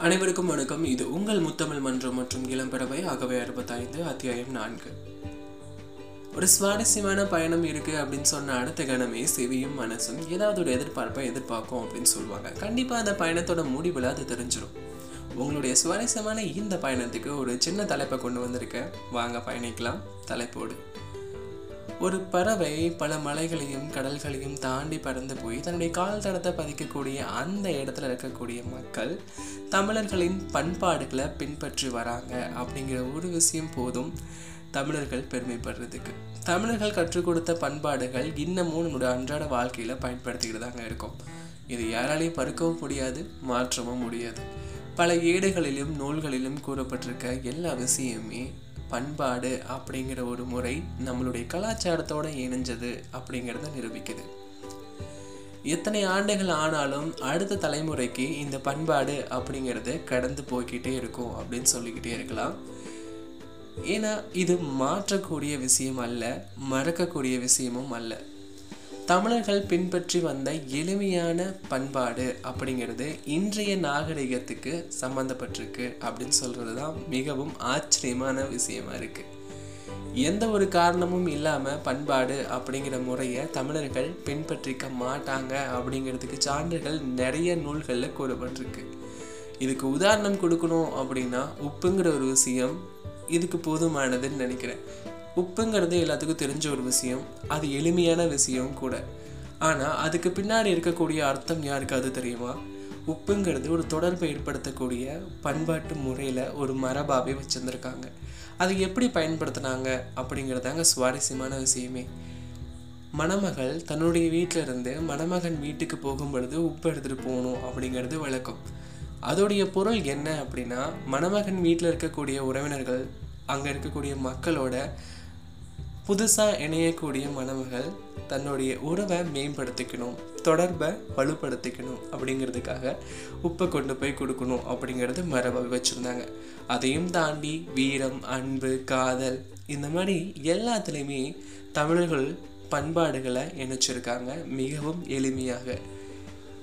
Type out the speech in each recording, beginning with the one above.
அனைவருக்கும் வணக்கம். இது உங்கள் முத்தமிழ் மன்றம் மற்றும் இளம்பறவை ஆகவே அறுபத்தைந்து அத்தியாயம் நான்கு. ஒரு சுவாரஸ்யமான பயணம் இருக்கு அப்படின்னு சொன்ன அடுத்த கணமே செவியும் மனசும் ஏதாவது ஒரு எதிர்பார்ப்பை எதிர்பார்க்கும் அப்படின்னு சொல்லுவாங்க. கண்டிப்பா அந்த பயணத்தோட முடிவில் அது தெரிஞ்சிடும் உங்களுடைய சுவாரஸ்யமான இந்த பயணத்துக்கு ஒரு சின்ன தலைப்பை கொண்டு வந்திருக்க வாங்க பயணிக்கலாம். தலைப்போடு. ஒரு பறவை பல மலைகளையும் கடல்களையும் தாண்டி பறந்து போய் தன்னுடைய கால் தடத்தை பதிக்கக்கூடிய அந்த இடத்துல இருக்கக்கூடிய மக்கள் தமிழர்களின் பண்பாடுகளை பின்பற்றி வராங்க அப்படிங்கிற ஒரு விஷயம் போதும் தமிழர்கள் பெருமைப்படுறதுக்கு. தமிழர்கள் கற்றுக் கொடுத்த பண்பாடுகள் இன்னமும் நம்மளுடைய அன்றாட வாழ்க்கையில பயன்படுத்திக்கிட்டு தாங்க இருக்கும். இது யாராலையும் பறுக்கவும் முடியாது மாற்றவும் முடியாது. பல ஏடுகளிலும் நூல்களிலும் கூறப்பட்டிருக்க எல்லா விஷயமே பண்பாடு அப்படிங்கிற ஒரு முறை நம்மளுடைய கலாச்சாரத்தோடு இணைஞ்சது அப்படிங்கிறத நிரூபிக்குது. எத்தனை ஆண்டுகள் ஆனாலும் அடுத்த தலைமுறைக்கு இந்த பண்பாடு அப்படிங்கிறது கடந்து போய்கிட்டே இருக்கும் அப்படின்னு சொல்லிக்கிட்டே இருக்கலாம். ஏன்னா இது மாற்றக்கூடிய விஷயம் அல்ல மறக்கக்கூடிய விஷயமும் அல்ல. தமிழர்கள் பின்பற்றி வந்த எளிமையான பண்பாடு அப்படிங்கிறது இன்றைய நாகரிகத்துக்கு சம்மந்தப்பட்டிருக்கு அப்படின்னு சொல்கிறது தான் மிகவும் ஆச்சரியமான விஷயமா இருக்குது எந்த ஒரு காரணமும் இல்லாமல் பண்பாடு அப்படிங்கிற முறையை தமிழர்கள் பின்பற்றிக்க மாட்டாங்க அப்படிங்கிறதுக்கு சான்றுகள் நிறைய நூல்களில் கூறப்பட்டிருக்கு. இதுக்கு உதாரணம் கொடுக்கணும் அப்படின்னா உப்புங்கிற ஒரு விஷயம் இதுக்கு போதுமானதுன்னு நினைக்கிறேன். உப்புங்கிறது எல்லாத்துக்கும் தெரிஞ்ச ஒரு விஷயம் அது எளிமையான விஷயம் கூட. ஆனால் அதுக்கு பின்னாடி இருக்கக்கூடிய அர்த்தம் யாருக்கு அது தெரியுமா? உப்புங்கிறது ஒரு தொடர்பை ஏற்படுத்தக்கூடிய பண்பாட்டு முறையில் ஒரு மரபாவே வச்சுருந்துருக்காங்க. அதை எப்படி பயன்படுத்தினாங்க அப்படிங்கிறதாங்க சுவாரஸ்யமான விஷயமே. மணமகள் தன்னுடைய வீட்டில் இருந்து மணமகன் வீட்டுக்கு போகும் பொழுது உப்பு எடுத்துகிட்டு போகணும் அப்படிங்கிறது விளக்கம். அதோடைய பொருள் என்ன அப்படின்னா மணமகன் வீட்டில் இருக்கக்கூடிய உறவினர்கள் அங்கே இருக்கக்கூடிய மக்களோட புதுசாக இணையக்கூடிய மனவுகள் தன்னுடைய உறவை மேம்படுத்திக்கணும் தொடர்பை வலுப்படுத்திக்கணும் அப்படிங்கிறதுக்காக உப்பை கொண்டு போய் கொடுக்கணும் அப்படிங்கிறது மரபாக வச்சுருந்தாங்க. அதையும் தாண்டி வீரம் அன்பு காதல் இந்த மாதிரி எல்லாத்துலேயுமே தமிழர்கள் பண்பாடுகளை இணைச்சிருக்காங்க மிகவும் எளிமையாக.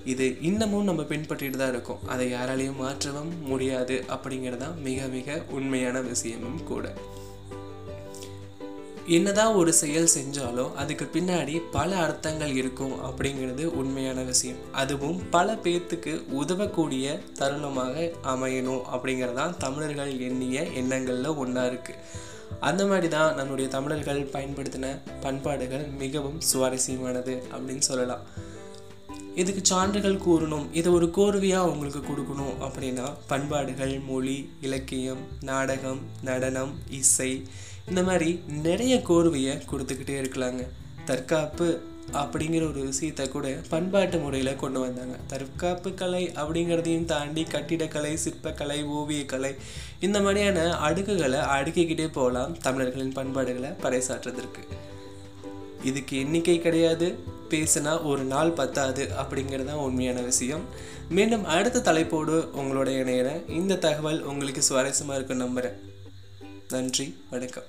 இது இன்னமும் நம்ம பின்பற்றிட்டு தான் இருக்கோம். அதை யாராலையும் மாற்றவும் முடியாது அப்படிங்கிறது தான் மிக மிக உண்மையான விஷயமும் கூட. என்னதான் ஒரு செயல் செஞ்சாலும் அதுக்கு பின்னாடி பல அர்த்தங்கள் இருக்கும் அப்படிங்கிறது உண்மையான விஷயம். அதுவும் பல பேர்த்துக்கு உதவக்கூடிய தருணமாக அமையணும் அப்படிங்கிறதான் தமிழர்கள் எண்ணிய எண்ணங்களில் ஒன்றா இருக்குது அந்த மாதிரி தான் நம்முடைய தமிழர்கள் பயன்படுத்தின பண்பாடுகள் மிகவும் சுவாரஸ்யமானது அப்படின்னு சொல்லலாம். இதுக்கு சான்றுகள் கூறணும். இதை ஒரு கோர்வையாக உங்களுக்கு கொடுக்கணும் அப்படின்னா பண்பாடுகள் மொழி இலக்கியம் நாடகம் நடனம் இசை இந்த மாதிரி நிறைய கோர்வையை கொடுத்துக்கிட்டே இருக்கலாங்க. தற்காப்பு அப்படிங்கிற ஒரு விஷயத்த கூட பண்பாட்டு முறையில் கொண்டு வந்தாங்க. தற்காப்பு கலை அப்படிங்கிறதையும் தாண்டி கட்டிடக்கலை சிற்பக்கலை ஓவியக்கலை இந்த மாதிரியான அடுக்குகளை அடுக்கிக்கிட்டே போகலாம் தமிழர்களின் பண்பாடுகளை பறைசாற்றுறதற்கு இதுக்கு எண்ணிக்கை கிடையாது. பேசினா ஒரு நாள் பத்தாது அப்படிங்கிறது தான் உண்மையான விஷயம். மீண்டும் அடுத்த தலைப்போடு உங்களோட இணையிற இந்த தகவல் உங்களுக்கு சுவாரஸ்யமாக இருக்குன்னு நம்புகிறேன் நன்றி வணக்கம்.